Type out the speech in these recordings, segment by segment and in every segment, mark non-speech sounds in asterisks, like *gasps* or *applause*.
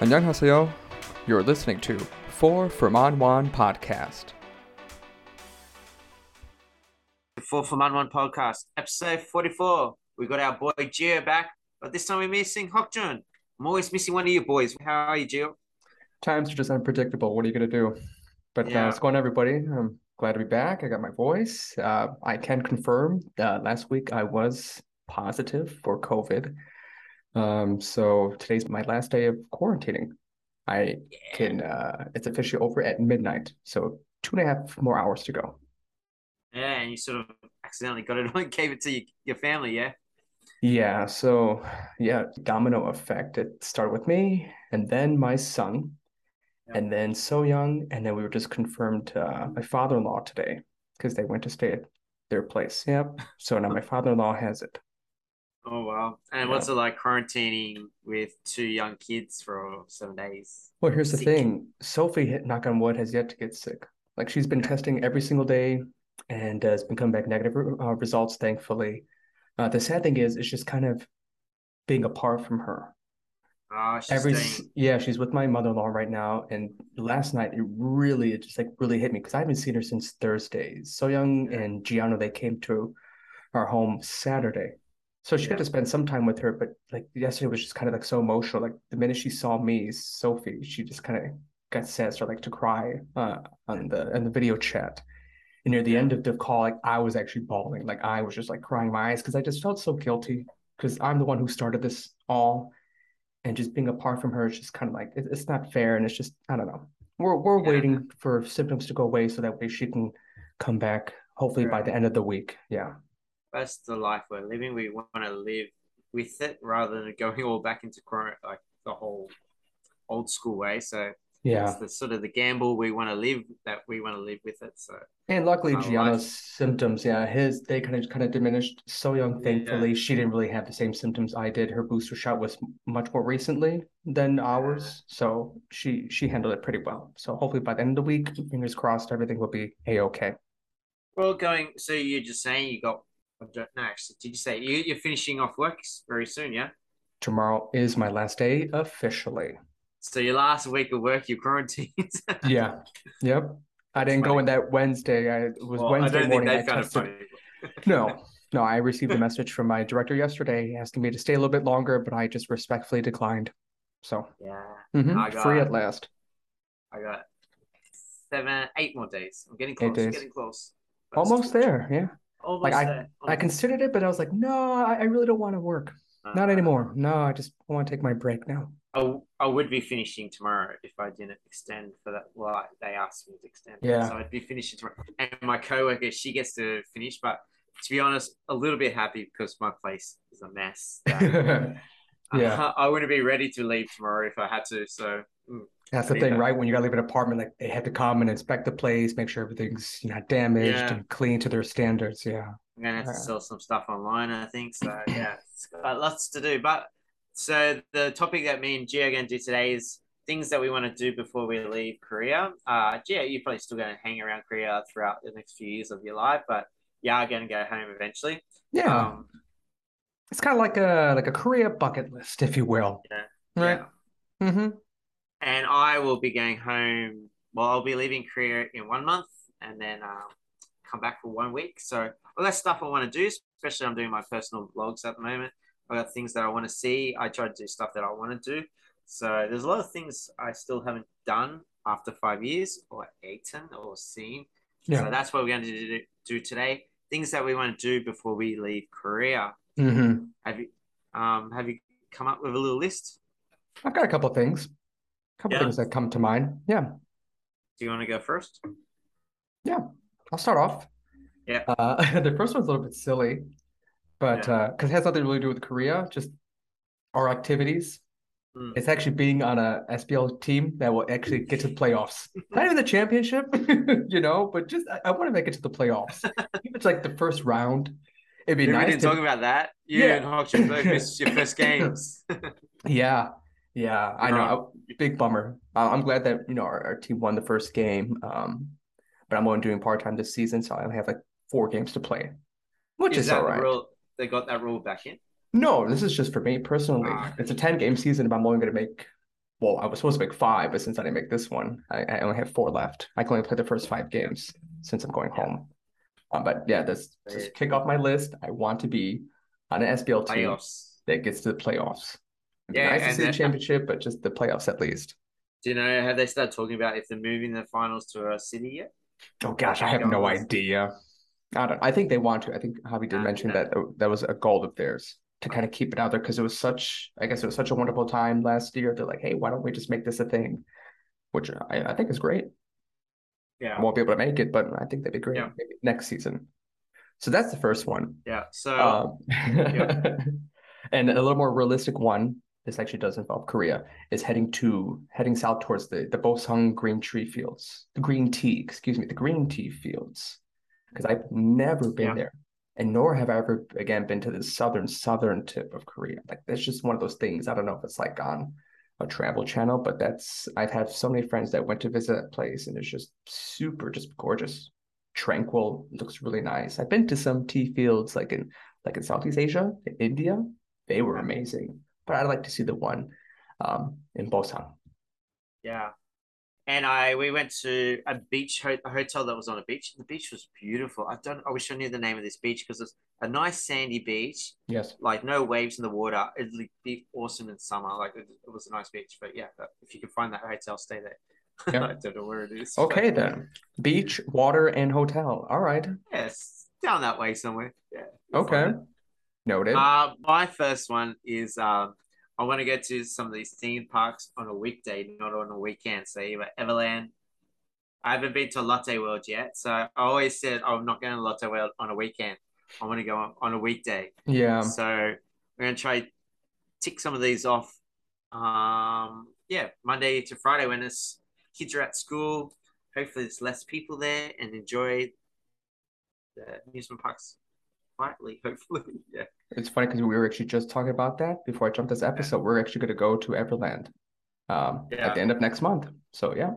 안녕하세요. You're listening to Four from On One podcast. Four from On One podcast, episode 44. We got our boy Gio back, but this time we're missing Hokjun. I'm always missing one of you boys. How are you, Gio? Times are just unpredictable. What are you going to do? But uh, Yeah. what's going on, everybody? I'm glad to be back. I got my voice. Uh, I can confirm uh, last week I was positive for COVID. Um, so today's my last day of quarantining. I can, uh, it's officially over at midnight. So two and a half more hours to go. Yeah, and you sort of accidentally got it *laughs* on, gave it to your, your family, yeah? Yeah, so yeah, domino effect. It started with me and then my son, Yeah. and then So Young, and then we were just confirmed uh, my father-in-law today because they went to stay at their place. Yep. So now my father-in-law has it. Oh, wow. And what's it like quarantining with two young kids for seven days? Well, here's the thing. Sophie, knock on wood, has yet to get sick. Like she's been testing every single day and uh, has been coming back negative uh, results, thankfully. Uh, the sad thing is, it's just kind of being apart from her. Oh, she's Every doing, s- yeah, she's with my mother-in-law right now, and last night it really it just like really hit me because I haven't seen her since Thursday. So Young Yeah. and Gianna they came to our home Saturday, so she got to spend some time with her. But like yesterday was just kind of like so emotional. Like the minute she saw me, Sophie, she just kind of got sad, or like to cry uh, on the on the video chat. And near the end of the call, like I was actually bawling, like I was just like crying my eyes because I just felt so guilty because I'm the one who started this all and just being apart from her is just kind of like it, it's not fair and it's just I don't know. We're we're Yeah. waiting for symptoms to go away so that way she can come back hopefully by the end of the week. Yeah. That's the life we're living. We want to live with it rather than going all back into like the whole old school way. So Yeah. it's the sort of the gamble we want to live that we want to live with it. So And luckily life. symptoms, yeah, his they kind of kind of diminished. So young, Yeah. thankfully, she didn't really have the same symptoms I did. Her booster shot was much more recently than ours, so she she handled it pretty well. So hopefully by the end of the week, fingers crossed, everything will be a-okay. well, going. So you're just saying you got. I don't know. Actually, did you say you, you're finishing off work very soon? Yeah. Tomorrow is my last day officially. So your last week of work, you're quarantined. *laughs* Yeah. Yep. I didn't go in that Wednesday. I it was Well, I Wednesday don't think morning. I found tested. it funny. *laughs* No, *laughs* no, I received a message from my director yesterday asking me to stay a little bit longer, but I just respectfully declined. So, Yeah. mhm, I free at last. I got seven, eight more days. I'm getting close. Getting close. Almost there. Yeah. Almost Like, there. I considered it, but I was like, no, I, I really don't want to work. Not Uh, anymore. No, I just want to take my break now. I, I would be finishing tomorrow if I didn't extend for that. Well, they asked me to extend. Yeah. So I'd be finishing tomorrow. And my coworker, she gets to finish, but to be honest, a little bit happy because my place is a mess. *laughs* that- Yeah. I wouldn't be ready to leave tomorrow if I had to. So mm, That's the thing, that- right? When you gotta leave an apartment, like they have to come and inspect the place, make sure everything's you know damaged Yeah. and clean to their standards. Yeah. I'm gonna have to sell some stuff online. I think so. Yeah, it's got lots to do. But so the topic that me and Gio are to do today is things that we want to do before we leave Korea. Uh, Gio, you're probably still going to hang around Korea throughout the next few years of your life, but you are going to go home eventually. Yeah. Um, It's kind of like a like a career bucket list, if you will. Yeah. Right. yeah. Mm-hmm. And I will be going home. Well, I'll be leaving Korea in one month, and then um, come back for one week. So all that stuff I want to do, especially I'm doing my personal vlogs at the moment. I got things that I want to see. I try to do stuff that I want to do. So there's a lot of things I still haven't done after five years, or eaten, or seen. Yeah. So that's what we're going to do, do today. Things that we want to do before we leave Korea. Mm-hmm. Have you, um, have you come up with a little list? I've got a couple of things. A couple Yeah. things that come to mind. Yeah. Do you want to go first? Yeah, I'll start off. Yeah. Uh, *laughs* the first one's a little bit silly, but Yeah. uh, because it has nothing to really do with Korea, just our activities. Mm. It's actually being on a SBL team that will actually get to the playoffs. Not even the championship, *laughs* you know, but just I, I want to make it to the playoffs. *laughs* If it's like the first round, it'd be Yeah, nice we didn't to- talk about that. You Yeah. and both missed your first games. Yeah, yeah, I know. Big bummer. Uh, I'm glad that you know our, our team won the first game. Um, but I'm only doing part time this season, so I only have like four games to play, which Is is that all the rule? They got that rule back in. No, this is just for me personally. Ah. It's a 10 game season, but I'm only going to make well, I was supposed to make five, but since I didn't make this one, I, I only have four left. I can only play the first five games since I'm going Yeah. home. Um, but yeah, this just kick off my list. I want to be on an SBL team Playoffs. that gets to the playoffs. Yeah, nice to see the championship, but just the playoffs at least. Do you know have they started talking about if they're moving the finals to a city yet? Oh gosh, I have no idea. I don't. I think they want to. I think Javi did Ah, mention yeah. that uh, that was a goal of theirs to kind of keep it out there because it was such. I guess it was such a wonderful time last year. They're like, hey, why don't we just make this a thing? Which I, I think is great. I Yeah. won't be able to make it, but I think that'd be great Yeah. maybe next season. So that's the first one. Yeah. So Um, *laughs* and a little more realistic one. This actually does involve Korea. Is heading to heading south towards the the Boseong green tree fields, the green tea. Excuse me, the green tea fields. Because I've never been Yeah. there, and nor have I ever again been to the southern southern tip of Korea. Like that's just one of those things. I don't know if it's like on a travel channel, but that's I've had so many friends that went to visit that place, and it's just super, just gorgeous, tranquil. Looks really nice. I've been to some tea fields like in like in Southeast Asia, in India. They were amazing, but I'd like to see the one um, in Busan. yeah. And I we went to a beach ho- a hotel that was on a beach. The beach was beautiful. I don't I wish I knew the name of this beach because it's a nice sandy beach, Yes. like no waves in the water. It'd be awesome in summer. Like it, it was a nice beach. But yeah, but if you can find that hotel, stay there. Yeah. *laughs* I don't know where it is. Okay but, then. Beach, water, and hotel. All right. Yes, down that way somewhere. Yeah. Okay. Noted. Uh, my first one is um, I want to go to some of these theme parks on a weekday, not on a weekend. So either Everland. I haven't been to Lotte World yet, so I always said I'm not going to Lotte World on a weekend. I want to go on, on a weekday. yeah. so we're gonna try tick some of these off. Um, yeah, Monday to Friday when it's kids are at school. Hopefully, there's less people there and enjoy the amusement parks quietly. *laughs* Hopefully, yeah. It's funny because we were actually just talking about that before I jumped this episode. We're actually going to go to Everland um, Yeah. at the end of next month. So yeah,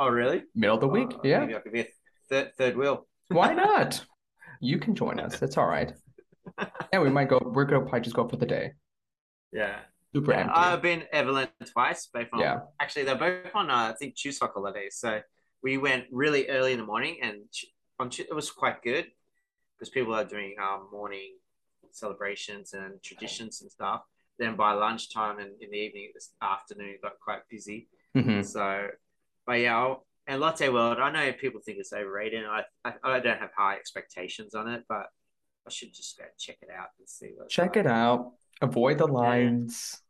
Oh, really? middle of the week. Oh, yeah. Maybe I could be a third, third wheel. Why *laughs* not? You can join us. That's all right. Yeah, we might go. We're gonna probably just go for the day. Yeah. Super Yeah, empty. I've been Everland twice. Both on, Yeah. Actually, they're both on, uh, I think, Chuseok holidays. So we went really early in the morning, and on it was quite good because people are doing um, morning celebrations and traditions and stuff. Then by lunchtime and in the evening, this afternoon, got quite busy. Mhm. So, but yeah, I'll, and Lotte World, I know people think it's overrated. I, I I don't have high expectations on it, but I should just go check it out and see. What Check it out. Avoid the lines.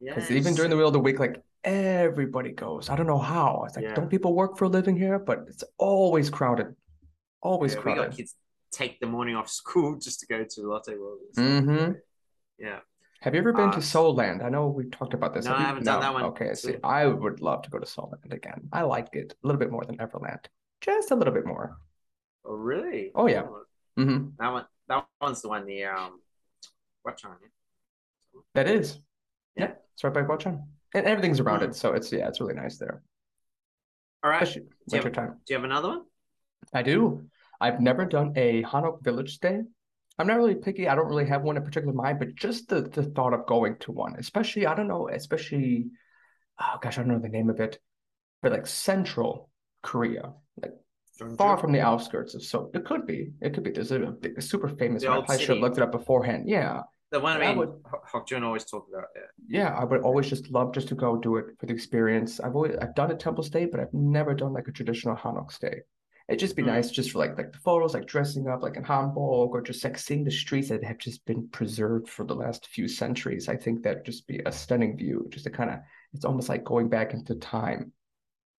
Yeah, Because even during the middle of the week, like everybody goes. I don't know how. It's like, Yeah. don't people work for a living here? But it's always crowded. Always yeah, we got crowded. kids take the morning off *laughs* school just to go to Lotte World. Mm-hmm. Yeah. Have you ever been to Uh, Seoul Land? I know we've talked about this. No, Have I haven't done that one. Okay, see. I would love to go to Seoul Land again. I liked it a little bit more than Everland. Just a little bit more. Oh, really? Oh, yeah. hmm That one. That one's the one near um, what on That is. Yeah. Yeah, it's right by Gwacheon. And everything's around Mm. it. So it's, yeah, it's really nice there. All right. Especially Do you have-. Do you have another one? I do. I've never done a Hanok Village stay. I'm not really picky. I don't really have one in particular mind, but just the, the thought of going to one, especially, I don't know, especially, oh gosh, I don't know the name of it, but like central Korea, like far from the outskirts of Seoul. It could be. It could be. There's a, big, super famous The one. I probably should have looked it up beforehand. Yeah. The one I I mean, would- Hokjun always talked about. Yeah. Yeah, I would always just love just to go do it for the experience. I've always I've done a temple stay, but I've never done like a traditional Hanok stay. It'd just be Mm. nice just for like like the photos, like dressing up like in hanbok, or just like seeing the streets that have just been preserved for the last few centuries. I think that'd just be a stunning view, just to kind of it's almost like going back into time.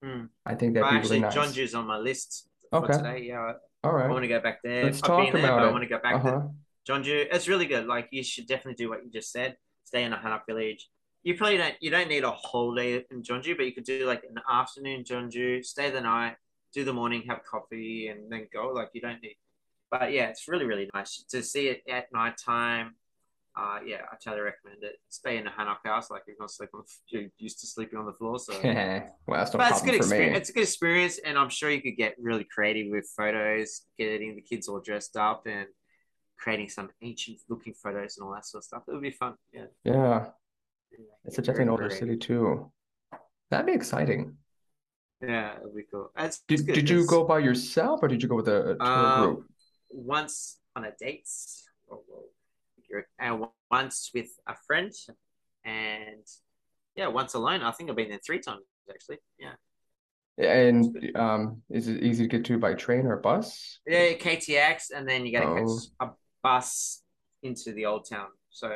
Mm. I think that'd be actually, really nice. Jeonju's on my list for Okay. today. Yeah, All right. I want to go back there. Let's I've talk been there, about but I want to go back Uh-huh. there. Jeonju, it's really good. Like you should definitely do what you just said. Stay in a Hanok village. You probably don't you don't need a whole day in Jeonju, but you could do like an afternoon Jeonju, stay the night, do the morning, have coffee, and then go. Like you don't need. But yeah, it's really really nice to see it at nighttime. Uh, yeah, I totally recommend it. Stay in a Hanok house, like you're not sleep on. You're used to sleeping on the floor, so. *laughs* well, that's But it's a good experience. me. It's a good experience, and I'm sure you could get really creative with photos, getting the kids all dressed up, and creating some ancient-looking photos and all that sort of stuff. It would be fun. Yeah, Yeah, it's a definitely an older city too. That'd be exciting. Yeah, it'll be cool. It's, Did good. did you It's, go by yourself or did you go with a, a tour um, group? once on a date, and once with a friend, and yeah, once alone. I think I've been there three times actually. Yeah, And um, is it easy to get to by train or bus? yeah, KTX, and then you got to Oh. catch a bus into the old town. So,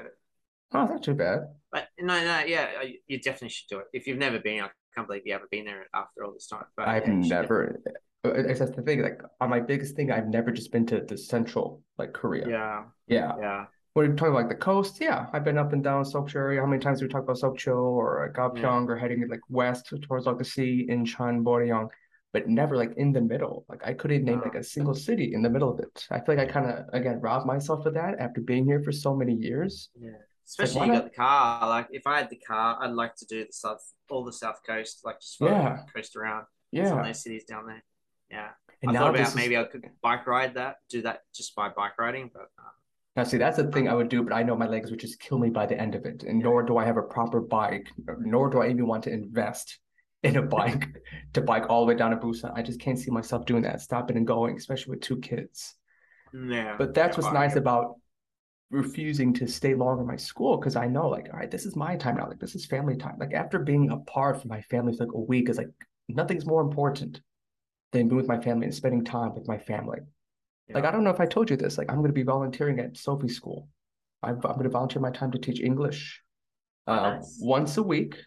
Oh, that's not too bad. but no, no, yeah, you- you definitely should do it if you've never been. I can't believe you haven't been there after all this time. But I've yeah, never. uh, It's that's the thing. Like on my biggest thing, I've never just been to the central, like Korea. Yeah, Yeah. yeah, When you're talking about like the coast, yeah, I've been up and down Sokcho area. How many times do we talk about Sokcho or uh, Gapyeong or heading like west towards like the sea, Incheon, Boryong, but never like in the middle. Like I couldn't name like a single city in the middle of it. I feel like I kind of again robbed myself of that after being here for so many years. yeah. Especially you got the car. Like if I had the car, I'd like to do the south, all the south coast, like just Yeah. coast around. Yeah, some of those cities down there. Yeah, and I thought about is- maybe I could bike ride that, do that just by bike riding, but uh, Now, see, that's the thing I would do, but I know my legs would just kill me by the end of it. And nor do I have a proper bike, nor do I even want to invest in a bike *laughs* *laughs* to bike all the way down to Busan. I just can't see myself doing that, stopping and going, especially with two kids. yeah. But that's Yeah, what's nice about refusing to stay longer in my school because I know, like, all right, this is my time now. Like, this is family time. Like, after being apart from my family for like a week, is like nothing's more important than being with my family and spending time with my family. Like. I don't know if I told you this. Like, I'm going to be volunteering at Sophie School. I'm, I'm going to volunteer my time to teach English uh, nice. once a week.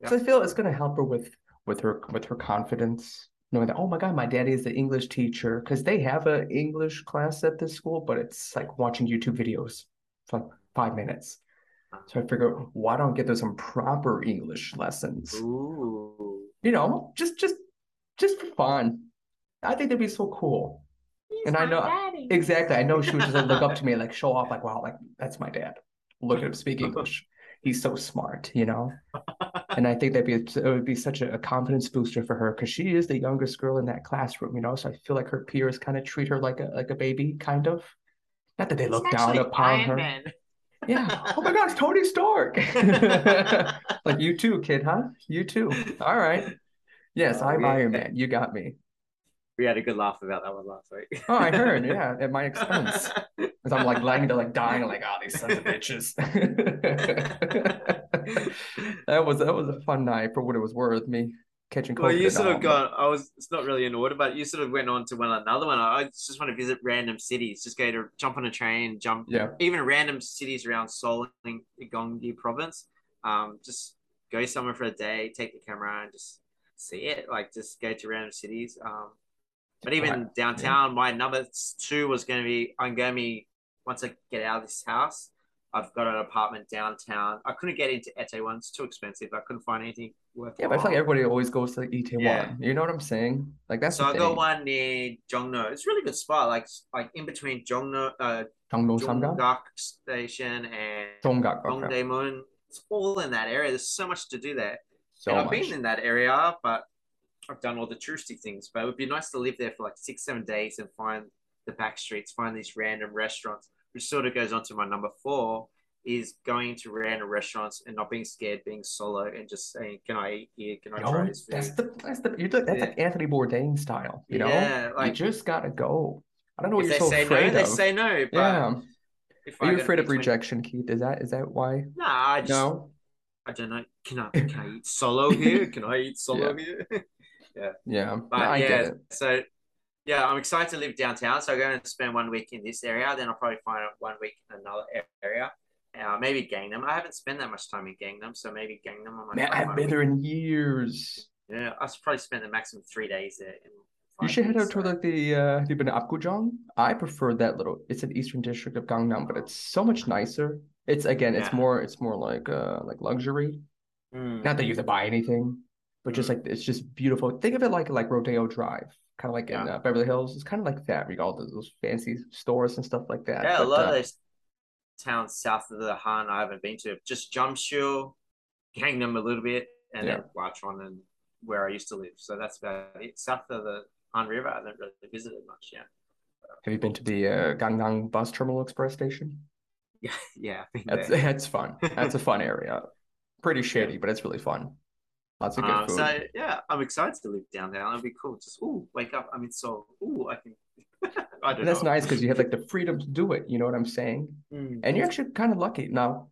Because I feel it's going to help her with with her with her confidence, knowing that oh my God, my daddy is the English teacher. Because they have an English class at this school, but it's like watching YouTube videos for like five minutes. So I figure, why don't I get those some proper English lessons? Ooh. You know, just just just for fun. I think that'd be so cool. And I know exactly. I know she would just like, look up to me like show off, like, wow, like that's my dad. Look at him speak *laughs* English. He's so smart, you know. *laughs* And I think that'd be it would be such a, a confidence booster for her because she is the youngest girl in that classroom, you know. So I feel like her peers kind of treat her like a like a baby, kind of. Not that they look down upon her. Yeah. *laughs* Oh my gosh, Tony Stark. *laughs* like you too, kid, huh? You too. All right. Yes, Oh, I'm yeah. Iron Man. You got me. We had a good laugh about that one last week. Oh, I heard. Yeah, *laughs* at my expense. *laughs* Because I'm like lying to like dying, like, oh, these sons of bitches. *laughs* that was that was a fun night for what it was worth. Me catching COVID. Well, you sort all, of got. I was. It's not really in order, but you sort of went on to one another one. I just want to visit random cities. Just go to jump on a train, jump. Yeah. Even random cities around Seoul and Gyeonggi province. Um, just go somewhere for a day, take the camera, and just see it. Like just go to random cities. Um, but even Right. downtown, my number two was going to be. I'm going to be once I get out of this house. I've got an apartment downtown. I couldn't get into Itaewon; it's too expensive. I couldn't find anything worth. Yeah, but I feel like everybody always goes to like one. Yeah. You know what I'm saying? Like that's so I thing. got one near Jongno. It's a really good spot, like like in between Jongno, uh, Jongno? Jonggak Station and Jonggak. Dongdaemun. It's all in that area. There's so much to do there. So and I've much. been in that area, but I've done all the touristy things. But it would be nice to live there for like six, seven days and find the back streets, find these random restaurants, which sort of goes on to my number four. Is going to random restaurants and not being scared, being solo, and just saying, "Can I eat here? Can I try Yo, this food?" that's the that's the you that's Yeah. like Anthony Bourdain style. You know, Yeah, you like- just gotta go. I don't know what if you're so afraid no, they say no. But yeah. Are you afraid of rejection, Keith? Is that is that why? Nah, I just No. I don't know. Can I can I eat solo here? Can I eat *laughs* solo here? *laughs* Yeah. Yeah. But I yeah, so yeah, I'm excited to live downtown. So I'm going to spend one week in this area. Then I'll probably find one week in another area. Uh, maybe Gangnam. I haven't spent that much time in Gangnam, so maybe Gangnam. I Man, I haven't been there in years. Yeah, I should probably spend the maximum three days there. in You should head out to so- like the uh have you been to Apgujeong? I prefer that little it's an eastern district of Gangnam, but it's so much nicer. It's again, it's more it's more like uh like luxury. Mm. Not that you have to buy anything, but just Mm. like it's just beautiful. Think of it like like Rodeo Drive, kind of like in uh, Beverly Hills. It's kind of like that. We got all those, those fancy stores and stuff like that. Yeah, a But, lot uh, of those towns south of the Han I haven't been to. Just Jamsil, Gangnam a little bit, and then Huachon and where I used to live. So that's about it. South of the Han River, I haven't really visited much. yet. have you been to the uh, Gangnam Bus Terminal Express Station? *laughs* yeah, yeah. That's *laughs* that's fun. That's a fun area. Pretty *laughs* shady, but it's really fun. Lots of good Um, so yeah, I'm excited to live downtown. It'll be cool. Just ooh, wake up. I'm in Seoul. Ooh, I can. *laughs* I don't And that's know. nice because you have like the freedom to do it. You know what I'm saying? Mm. And you're actually kind of lucky now,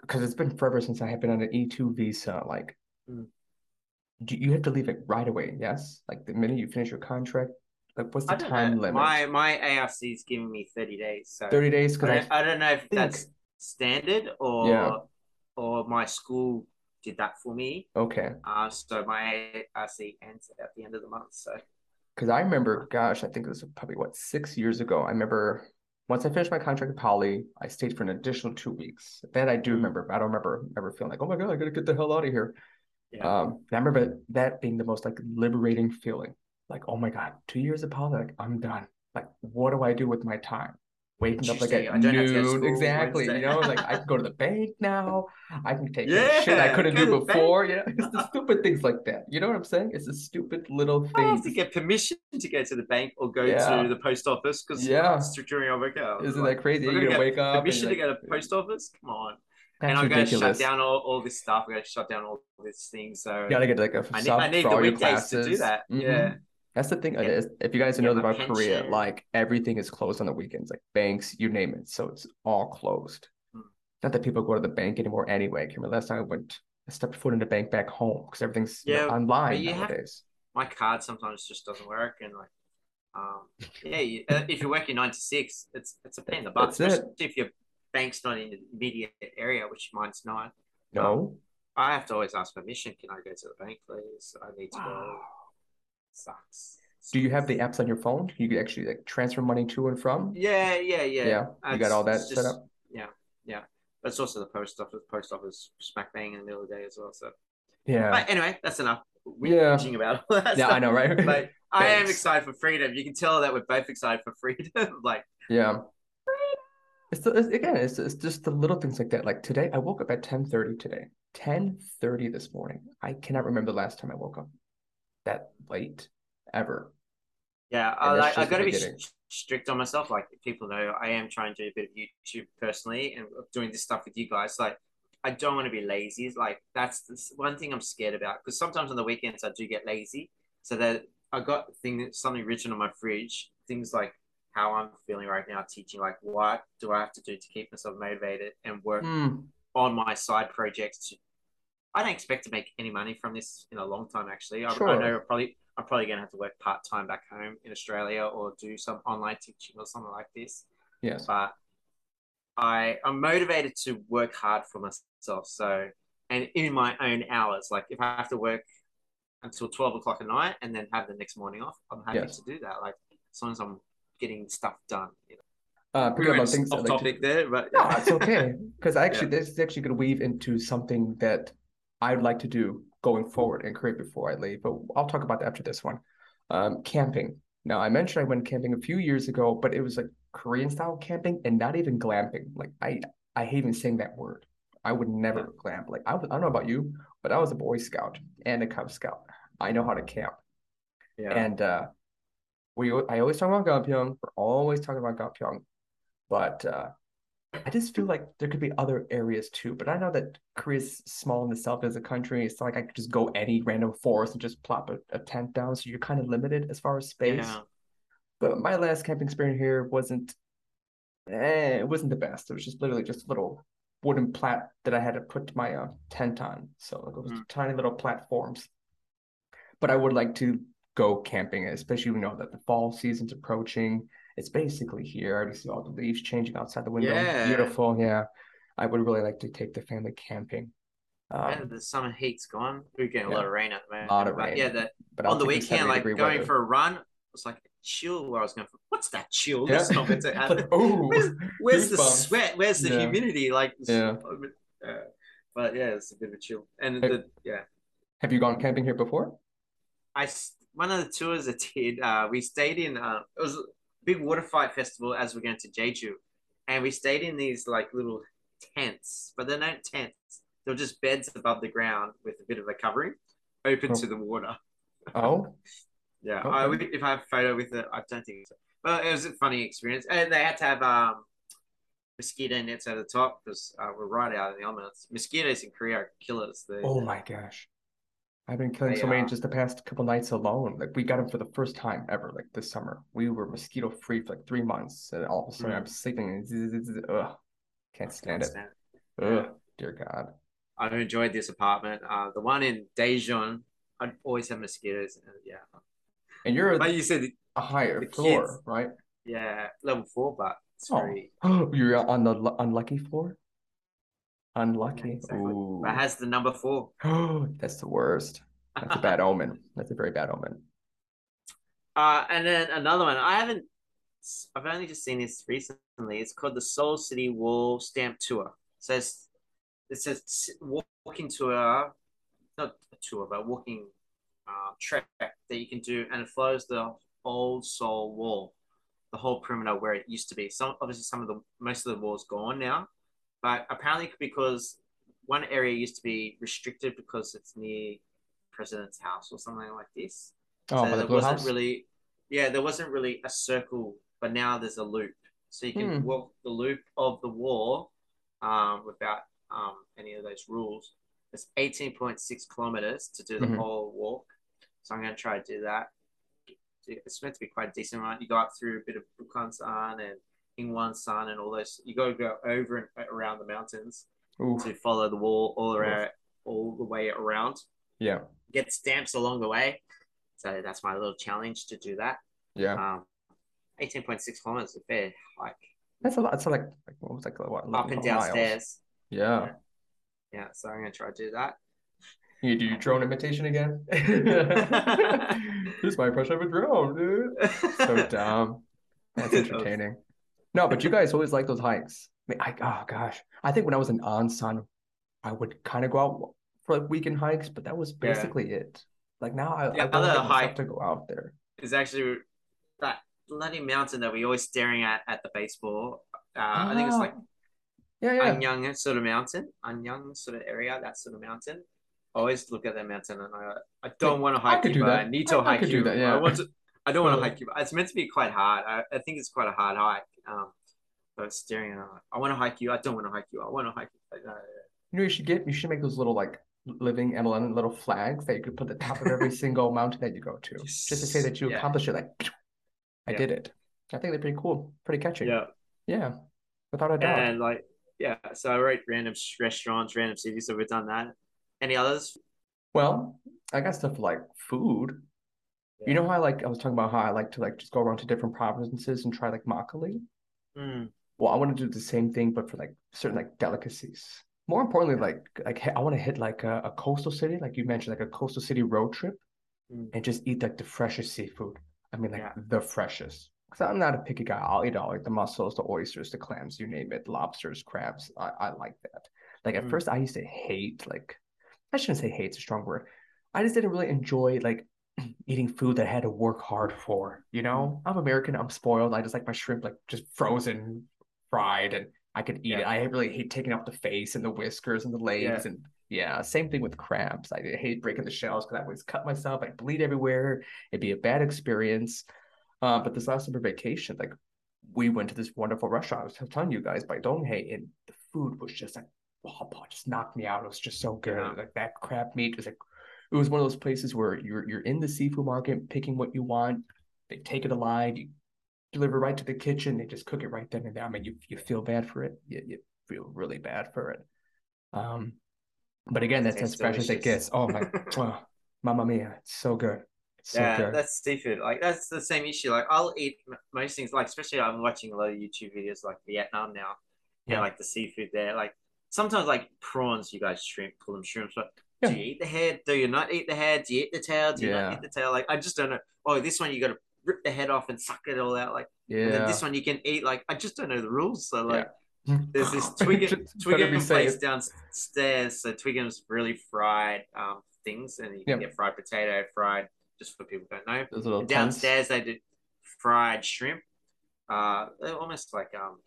because it's been forever since I have been on an E2 visa. Like, Mm. do you have to leave it right away? Yes, like the minute you finish your contract. Like, what's the time know. limit? My my ARC is giving me 30 days. So 30 days? I Because I, don't, I don't know if that's standard or Yeah. or my school did that for me. okay. Uh, so my ARC ends at the end of the month. So Because I remember, gosh, I think it was probably what six years ago. I remember once I finished my contract at Poly, I stayed for an additional two weeks. That I do Mm. remember, but I don't remember ever feeling like, oh my God, I gotta get the hell out of here. Yeah. Um, I remember that being the most like liberating feeling. Like, oh my God, two years of Poly, like I'm done. Like, what do I do with my time? Waking up like at I don't have to go to noon, exactly. You know, like I can go to the bank now. I can take of shit I couldn't do before. Yeah, it's the stupid things like that. You know what I'm saying? It's the stupid little I have to get permission to go to the bank or go Yeah. to the post office because Yeah. during our workout. Isn't Like, that crazy? You're gonna wake up permission you're to go like, to post office. Come on. That's and I'm going to shut down all, all this stuff. I'm going to shut down all these things. So You gotta get like a I need, I need the weekdays to do classes. that. Mhm. Yeah. That's the thing. Is, if you guys get know about Korea, like everything is closed on the weekends, like banks, you name it. So it's all closed. Hmm. Not that people go to the bank anymore anyway. I remember last time I went, I stepped foot in the bank back home because everything's Yeah, online have- nowadays. My card sometimes just doesn't work. And like, um, yeah, you, uh, if you're working nine to six, it's it's a pain in the butt, That's it. especially if your bank's not in the immediate area, which mine's not. No. I have to always ask permission. Can I go to the bank, please? I need to go. Sucks. Do you have the apps on your phone? You could actually like transfer money to and from. Yeah, yeah, yeah. Yeah, you got all that it's set up. Yeah, yeah. It's also the post office. Post office smack bang in the middle of the day as well. So, Yeah. but anyway, that's enough. Yeah. Whinging about all that Yeah, stuff. I know, right? But *laughs* I am excited for freedom. You can tell that we're both excited for freedom. *laughs* like, Yeah. It's, the, it's again, it's, it's just the little things like that. Like today, I woke up at 10:30 today. 10:30 this morning. I cannot remember the last time I woke up that late ever. yeah, I, that's like, I got to be strict on myself. Like, people know I am trying to do a bit of YouTube personally and doing this stuff with you guys. Like, I don't want to be lazy. Like that's the one thing I'm scared about because sometimes on the weekends I do get lazy. So that I got thing something written on my fridge, things like how I'm feeling right now teaching, like what do I have to do to keep myself motivated and work Hmm. on my side projects. To, I don't expect to make any money from this in a long time. Actually, I, I Sure. know probably I'm probably going to have to work part time back home in Australia or do some online teaching or something like this Yes. but I I'm motivated to work hard for myself. So and in my own hours, like if I have to work until twelve o'clock at night and then have the next morning off, I'm happy Yes. to do that. Like as long as I'm getting stuff done. You know? Uh, We up on went things off like to- topic there, but No, *laughs* it's okay. Because *laughs* actually, this is actually going to weave into something that I'd like to do going forward and create before I leave. But I'll talk about that after this one. Um, camping. Now, I mentioned I went camping a few years ago, but it was like Korean style camping and not even glamping. Like I, I hate even saying that word. I would never glamp. Like I, was, I don't know about you, but I was a Boy Scout and a Cub Scout. I know how to camp. yeah. And uh, we I always talk about Gapyeong. We're always talking about Gapyeong, but uh, I just feel like there could be other areas too. But I know that Korea's small in itself as a country. It's not like I could just go any random forest and just plop a, a tent down. So you're kind of limited as far as space. yeah. But my last camping experience here wasn't, eh, it wasn't the best. It was just literally just a little wooden plat that I had to put my uh, tent on. So like, it was Mm. tiny little platforms. But I would like to go camping, especially you know that the fall season's approaching. It's basically here. I already see all the leaves changing outside the window. Yeah. Beautiful. Yeah. I would really like to take the family camping. Yeah, Um, the summer heat's gone. We're getting yeah. a lot of rain at the moment. A Lot of but rain. yeah, the, but on the weekend, like going weather. for a run, it was like chill where I was going for. What's that chill? Yeah. That's *laughs* not meant to happen. ooh. Where's, where's the Goosebumps. sweat? Where's the Yeah. humidity? Like, Yeah. uh, but yeah, it's a bit of a chill. And Hey. the, yeah, Have you gone camping here before? I one of the tours I did, uh, we stayed in. Uh, it was big water fight festival as we're going to Jeju, and we stayed in these like little tents, but they're not tents. They're just beds above the ground with a bit of a covering, open Oh. to the water. Oh, *laughs* Yeah, Okay. I would if I have a photo with it, I don't think so. But it was a funny experience, and they had to have um mosquito nets at the top because uh, we're right out in the elements. Mosquitoes in Korea are killers. They, oh my gosh. I've been killing They so many are. just the past couple nights alone. Like we got them for the first time ever, like this summer. We were mosquito free for like three months, and all of a sudden I'm sleeping and ugh, can't stand it. Stand. Ugh, dear God. I've enjoyed this apartment. Uh, the one in Daejeon, I always have mosquitoes. And yeah, And you're but you said a higher the floor, kids- right? yeah, level four, but it's Oh. very *gasps* You're on the lu- unlucky floor. Unlucky. Yeah, exactly. Ooh. But it has the number four. *gasps* That's the worst. That's a bad *laughs* omen. That's a very bad omen. Uh, and then another one. I haven't. I've only just seen this recently. It's called the Seoul City Wall Stamp Tour. It says it says walking tour, not a tour, but walking uh, trek that you can do, and it follows the old Seoul Wall, the whole perimeter where it used to be. Some obviously some of the most of the wall's gone now, but apparently because one area used to be restricted because it's near president's house or something like this. Oh, so the there blue wasn't house. really, yeah, there wasn't really a circle, but now there's a loop, so you can Hmm. walk the loop of the wall um, without um, any of those rules. It's 18.6 kilometers to do the Mhm. whole walk, so I'm going to try to do that. It's meant to be quite decent run. You go up through a bit of Bukhan San and Inwang San and all those. You got to go over and around the mountains to follow the wall all around, all the way around. yeah, Get stamps along the way. So that's my little challenge to do that. yeah. Um, 18.6 kilometers is a fair hike. That's a lot. It's like, like what was like what? Up 11 and downstairs. Yeah. Yeah, so I'm gonna try to do that. You do your drone imitation again? *laughs* *laughs* this my impression of a drone, dude. So *laughs* dumb. That's entertaining. No, but you guys always like those hikes. I, mean, I oh gosh, I think when I was in Ansan, I would kind of go out for like weekend hikes, but that was Yeah. basically it. Like now, I, Yeah, I get hike- to go out there. It's actually that bloody mountain that we always staring at at the baseball. Uh, I think it's like Ah, yeah, yeah. Anyang sort of mountain, Anyang sort of area, that sort of mountain. I always look at that mountain and I, I don't want to I hike you, but that. I need to I- I hike do you. that, yeah. I want to. I don't want to *laughs* hike you. It's meant to be quite hard. I, I think it's quite a hard hike. Um, but staring at, it, I want to hike you. I don't want to hike you. I want to hike you. Like, uh, You know, you should get. You should make those little like living MLM little flags that you could put at the top of every *laughs* single mountain that you go to, just to say that you Yeah. accomplished it. Like, *tsk* I Yeah. did it. I think they're pretty cool, pretty catchy. yeah. Yeah, without a doubt. And like, yeah. So I wrote random restaurants, random cities. So we've done that. Any others? Well, I got stuff like food. You know how I like I was talking about how I like to like just go around to different provinces and try like makgeolli. Mm, Well, I want to do the same thing, but for like certain like delicacies. More importantly, like like I want to hit like a, a coastal city, like you mentioned, like a coastal city road trip, Mm. and just eat like the freshest seafood. I mean, like Yeah. the freshest. Because I'm not a picky guy. I'll eat all like the mussels, the oysters, the clams, you name it, lobsters, crabs. I, I like that. Like at Mm. first, I used to hate like I shouldn't say hate's a strong word. I just didn't really enjoy like *clears throat* eating food that I had to work hard for. You know, Mm. I'm American. I'm spoiled. I just like my shrimp like just frozen, fried, and I could eat it. I really hate taking off the face and the whiskers and the legs Yeah. and yeah, same thing with crabs. I hate breaking the shells because I always cut myself. I bleed everywhere. It'd be a bad experience. Uh, but this last summer vacation, like we went to this wonderful restaurant. I was telling you guys by Donghae, and the food was just like wow, just knocked me out. It was just so good. Yeah. Like that crab meat was like it was one of those places where you're you're in the seafood market picking what you want. They take it alive, you deliver right to the kitchen, they just cook it right then and there. I mean, you you feel bad for it. You, you feel really bad for it. Um, but again, that's as fresh as it gets. Oh my, *laughs* oh, mamma mia, it's so good. It's so yeah, good. that's seafood. Like that's the same issue. Like I'll eat m- most things. Like especially I'm watching a lot of YouTube videos like Vietnam now. Yeah, Yeah. like the seafood there. Like sometimes like prawns, you guys shrimp, pull them shrimps. But Yeah. do you eat the head? Do you not eat the head? Do you eat the tail? Do you Yeah. not eat the tail? Like I just don't know. Oh, this one you got to rip the head off and suck it all out. Like and then Yeah. this one you can eat. Like I just don't know the rules. So like. Yeah. *laughs* There's this Twigim, Just better be Twigim place downstairs. So Twigim's really fried um, things, and you can get fried potato, fried just for people who don't know. Those little And tents. downstairs they did fried shrimp. Uh, they're almost like um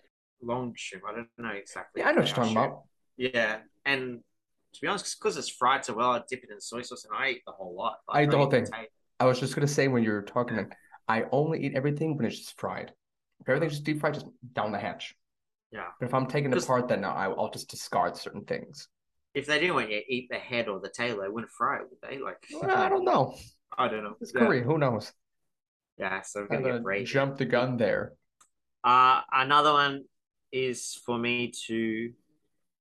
long shrimp. I don't know exactly. Yeah, I know what you're talking about. Yeah, and to be honest, because it's fried so well, I dip it in soy sauce and I eat the whole lot. I eat the whole thing. potato. I was just gonna say when you were talking, like, I only eat everything when it's just fried. If everything's just deep fried, just down the hatch. Yeah. But if I'm taking it apart, then I, I'll just discard certain things. if they didn't want you to eat the head or the tail, they wouldn't fry it, would they? Like, Well, I don't know. *laughs* I don't know. It's Yeah. Korea. Who knows? Yeah, so I'm gonna get jump the gun there. Uh, another one is for me to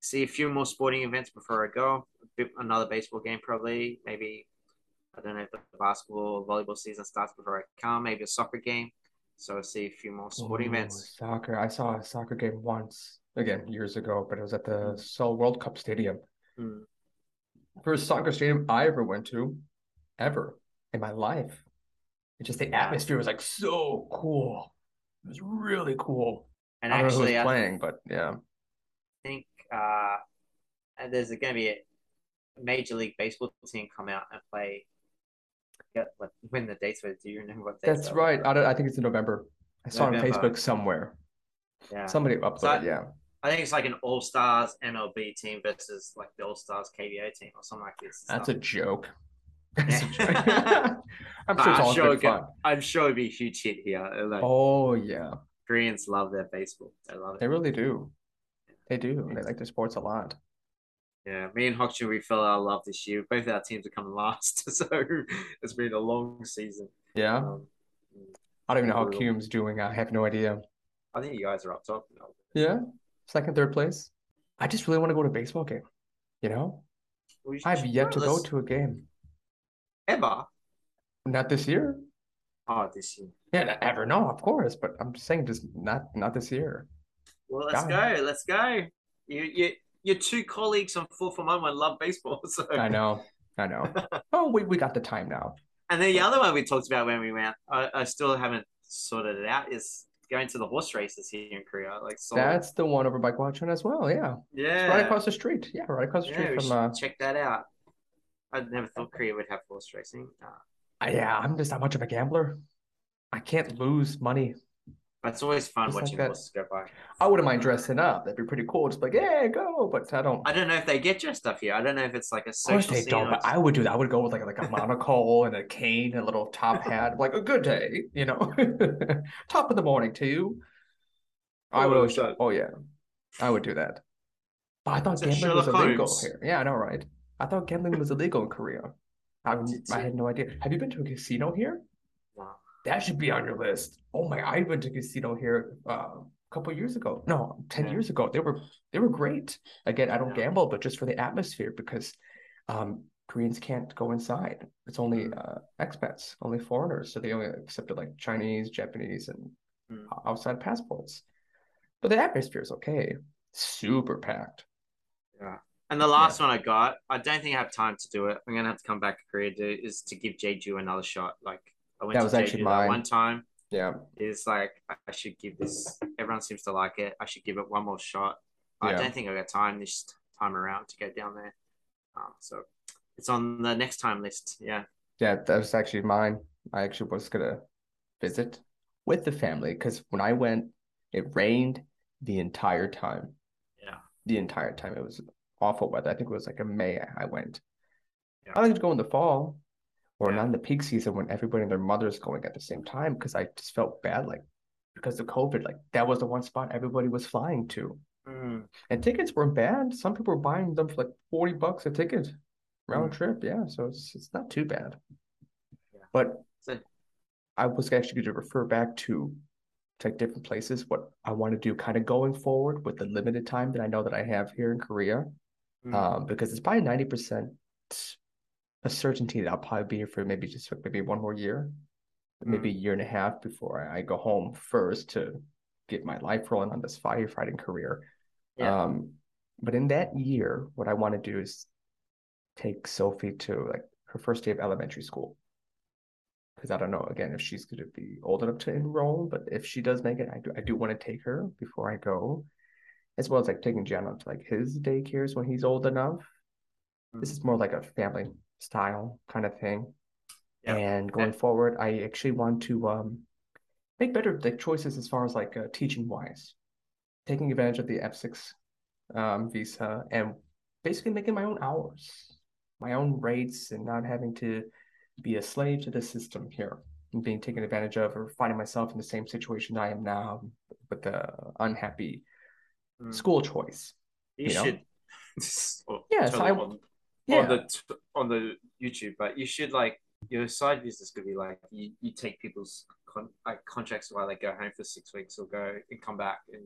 see a few more sporting events before I go. A bit- Another baseball game, probably. Maybe, I don't know if the basketball or volleyball season starts before I come. Maybe a soccer game. So I'll see a few more sporting Ooh, events. Soccer. I saw a soccer game once, again, years ago, but it was at the. Seoul World Cup Stadium. Mm. First soccer stadium I ever went to, ever in my life. It just the atmosphere was like so cool. It was really cool. And I don't know who actually, was I playing, but yeah. I think uh, and there's going to be a Major League Baseball team come out and play. When the dates were? Do you remember what dates? That's right. I, don't, I think it's in November. I saw it on Facebook somewhere. Yeah, Somebody uploaded, So yeah. I think it's like an All Stars MLB team versus like the All Stars KBO team or something like this. That's a stuff. joke. *laughs* That's a joke. I'm sure I'm sure good it get- fun. I'm sure it'd be a huge hit here. Like Oh yeah, Koreans love their baseball. They love it. they really do. They do. They like their sports a lot. Yeah, me and Hokjun, we fell out of love this year. Both our teams are coming last, *laughs* so it's been a long season. Yeah. Um, I don't even know how. Cume's doing. I have no idea. I think you guys are up top. now. Yeah. Second, third place. I just really want to go to a baseball game. You know? We should- I've yet to go to a game. ever. Not this year. Oh, this year. Yeah, ever. No, of course. But I'm just saying just not not this year. Well, let's Yeah. go. Let's go. You, you, your two colleagues on Four for One love baseball. *laughs* So. I know. I know. *laughs* Oh, we, we got the time now. And then the other one we talked about when we went, I, I still haven't sorted it out, is going to the horse races here in Korea. Like, Seoul. That's the one over by Gwacheon as well. Yeah. yeah, Right across the street. Yeah, right across the yeah, street from uh check that out. I never thought Korea would have horse racing, uh, Uh, yeah, I'm just not much of a gambler. I can't lose money. It's always fun like watching that. horses go by. I wouldn't mind dressing up. That'd be pretty cool. Just like, yeah, go. But I don't. I don't know if they get dressed up here. I don't know if it's like a social they scene don't, but I would do that. I would go with like like a monocle and a cane and a little top hat, like a good day, you know. *laughs* Top of the morning to you. I would Oh, always. Oh yeah, I would do that. But I thought gambling was illegal Holmes? here. Yeah, I know, right? I thought gambling was illegal in Korea. *laughs* I, I had no idea. Have you been to a casino here? That should be on your list. Oh my! I went to casino here uh, a couple years ago. No, ten Yeah. years ago. They were they were great. Again, I don't Yeah. gamble, but just for the atmosphere because um, Koreans can't go inside. It's only Mm. uh, expats, only foreigners. So they only accepted like Chinese, Japanese, and Mm. outside passports. But the atmosphere is okay. Super packed. Yeah. And the last one I got, I don't think I have time to do it. I'm gonna have to come back to Korea to is to give Jeju another shot. Like I went That was actually mine. one time. Yeah. It's like I should give this. Everyone seems to like it. I should give it one more shot. I don't think I got time this time around to go down there. Um, so it's on the next time list. Yeah. Yeah, that was actually mine. I actually was gonna visit with the family because when I went, it rained the entire time. Yeah. The entire time. It was awful weather. I think it was like a May I went. Yeah. I like to go in the fall or Yeah. not in the peak season when everybody and their mother's going at the same time because I just felt bad like because of COVID, like that was the one spot everybody was flying to. Mm. And tickets weren't bad. Some people were buying them for like 40 bucks a ticket round Mm. trip. Yeah, so it's it's not too bad. Yeah. But So- I was actually going to refer back to to like different places, what I want to do kind of going forward with the limited time that I know that I have here in Korea. Mm. Um, because it's probably 90% a certainty that I'll probably be here for maybe just maybe one more year, maybe a year and a half before I, go home first to get my life rolling on this firefighting career. Yeah. Um, but in that year, what I want to do is take Sophie to like her first day of elementary school. Because I don't know again if she's going to be old enough to enroll, but if she does make it, I do I do want to take her before I go, as well as like taking Jenna to like his daycares when he's old enough. This is more like a family style kind of thing. Yeah. And going forward, I actually want to um make better like choices as far as like uh, teaching wise, taking advantage of the F6 um, visa and basically making my own hours, my own rates, and not having to be a slave to the system here and being taken advantage of or finding myself in the same situation I am now with the unhappy Mm. school choice. You you know? should *laughs* totally I- on, Yeah. on the on the YouTube, but you should like your side business could be like you, you take people's con- like contracts while they go home for six weeks or go and come back and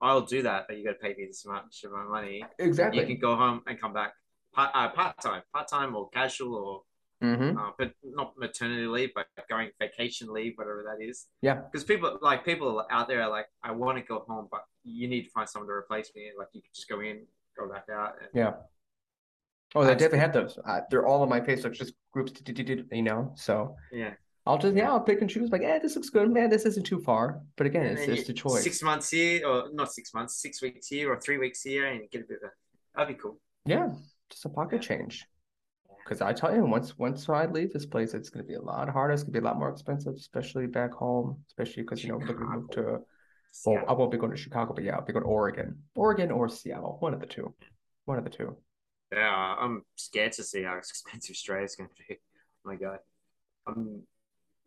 I'll do that, but you got to pay me this much of my money. exactly. You can go home and come back part uh, part time, part time or casual or hmm uh, but not maternity leave, but going vacation leave, whatever that is. Yeah. Because people like people out there are like, I want to go home, but you need to find someone to replace me. Like you can just go in, go back out. And, Yeah. Oh, they definitely had those. Uh, they're all on my Facebook, just groups, you know. So yeah. I'll just yeah, I'll pick and choose. Like, yeah, this looks good, man. This isn't too far. But again, And it's it's you- choice. Six months here, or not six months, six weeks here, or three weeks here, and get a bit of a. That'd be cool. Yeah, just a pocket change. Because I tell you, once once I leave this place, it's going to be a lot harder. It's going to be a lot more expensive, especially back home. Especially because you know we're to move to. Well, I won't be going to Chicago, but yeah, I'll be going to Oregon, Oregon or Seattle, one of the two, one of the two. Yeah, I'm scared to see how *laughs* expensive Australia's going to be. Oh my god, I'm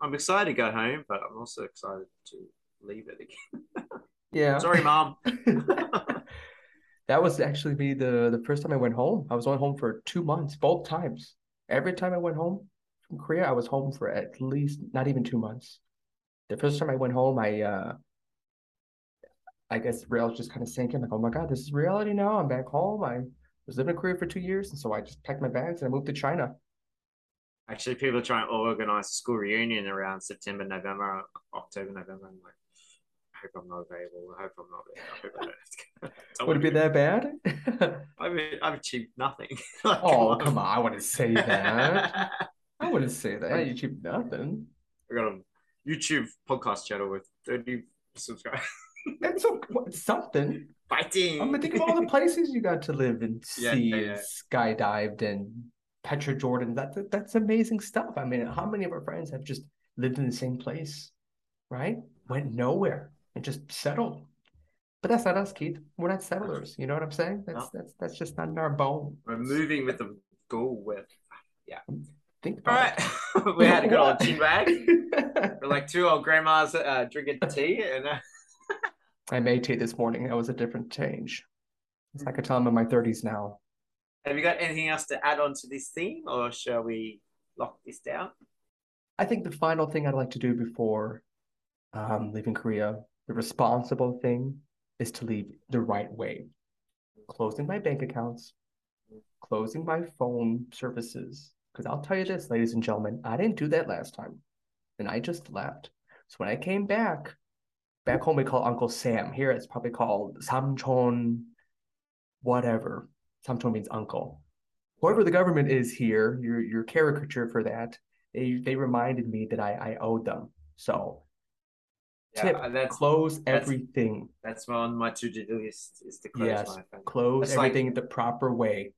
I'm excited to go home, but I'm also excited to leave it again. *laughs* Yeah. Sorry, mom. *laughs* That was actually me the the first time I went home. I was only home for two months, both times. Every time I went home from Korea, I was home for at least not even two months. The first time I went home, I uh I guess reality just kind of sank in, like, oh my God, this is reality now. I'm back home. I was living in Korea for two years, and so I just packed my bags and I moved to China. Actually, people are trying to organize a school reunion around September, November, October, November. I'm like, I hope I'm not available. I hope I'm not there. I hope I *laughs* Would it be that bad? *laughs* I mean, I've achieved nothing. *laughs* Like, Oh, come on. I wouldn't say that. I wouldn't say that. You achieved nothing. I got a YouTube podcast channel with 30 subscribers. That's so, something. Fighting. I'm gonna think of all the *laughs* places you got to live and Yeah, see yeah, yeah. skydived and Petra Jordan. That, that that's amazing stuff. I mean, how many of our friends have just lived in the same place, right? Went nowhere and just settled. But that's not us, Keith. We're not settlers. You know what I'm saying? That's No. that's that's just not in our bone. We're moving with the goal with. Yeah. Think All about right. *laughs* we had a good old chin bag. *laughs* We're like two old grandmas uh, drinking tea. And uh, I made tea this morning. That was a different change. I could tell I'm in my 30s now. have you got anything else to add on to this theme or shall we lock this down? I think the final thing I'd like to do before um, leaving Korea, the responsible thing is to leave the right way. Closing my bank accounts, closing my phone services. Because I'll tell you this, ladies and gentlemen, I didn't do that last time. And I just left. So when I came back, back home we call Uncle Sam. Here it's probably called Samchon, whatever. Samchon means uncle. Whoever the government is here, your your caricature for that, they they reminded me that I, I owed them. So Tip, uh, that's close that's- everything. that's on my to-do list is to close Yes, my phone. Close That's like- everything the proper way.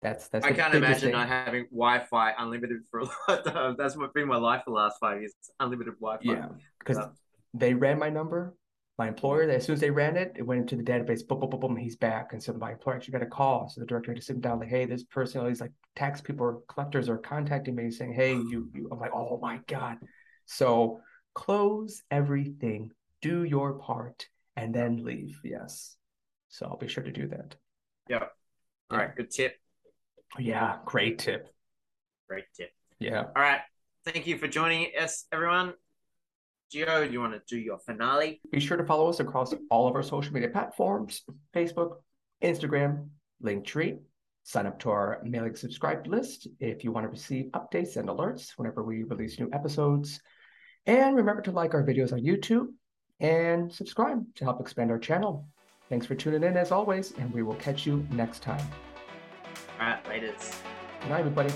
That's that's I can't imagine thing. not having Wi-Fi unlimited for a *laughs* lot of time. That's what been my life for the last five years. Unlimited Wi-Fi. Yeah, because Yeah. They ran my number. My employer, as soon as they ran it, it went into the database. Boom, boom, boom, boom. He's back, and so my employer actually got a call. So the director had to sit him down, like, "Hey, this person, all these like tax people or collectors are contacting me, saying, hey, you, you." I'm like, "Oh my god!" So close everything, do your part, and then leave. Yes. So I'll be sure to do that. Yeah. All right, good tip. Yeah, great tip. Great tip. Yeah. All right. Thank you for joining us, everyone. Gio, do you want to do your finale? Be sure to follow us across all of our social media platforms Facebook, Instagram, Linktree. Sign up to our mailing subscribe list if you want to receive updates and alerts whenever we release new episodes. And remember to like our videos on YouTube and subscribe to help expand our channel. Thanks for tuning in as always, and we will catch you next time. All right, laters. Good night, everybody.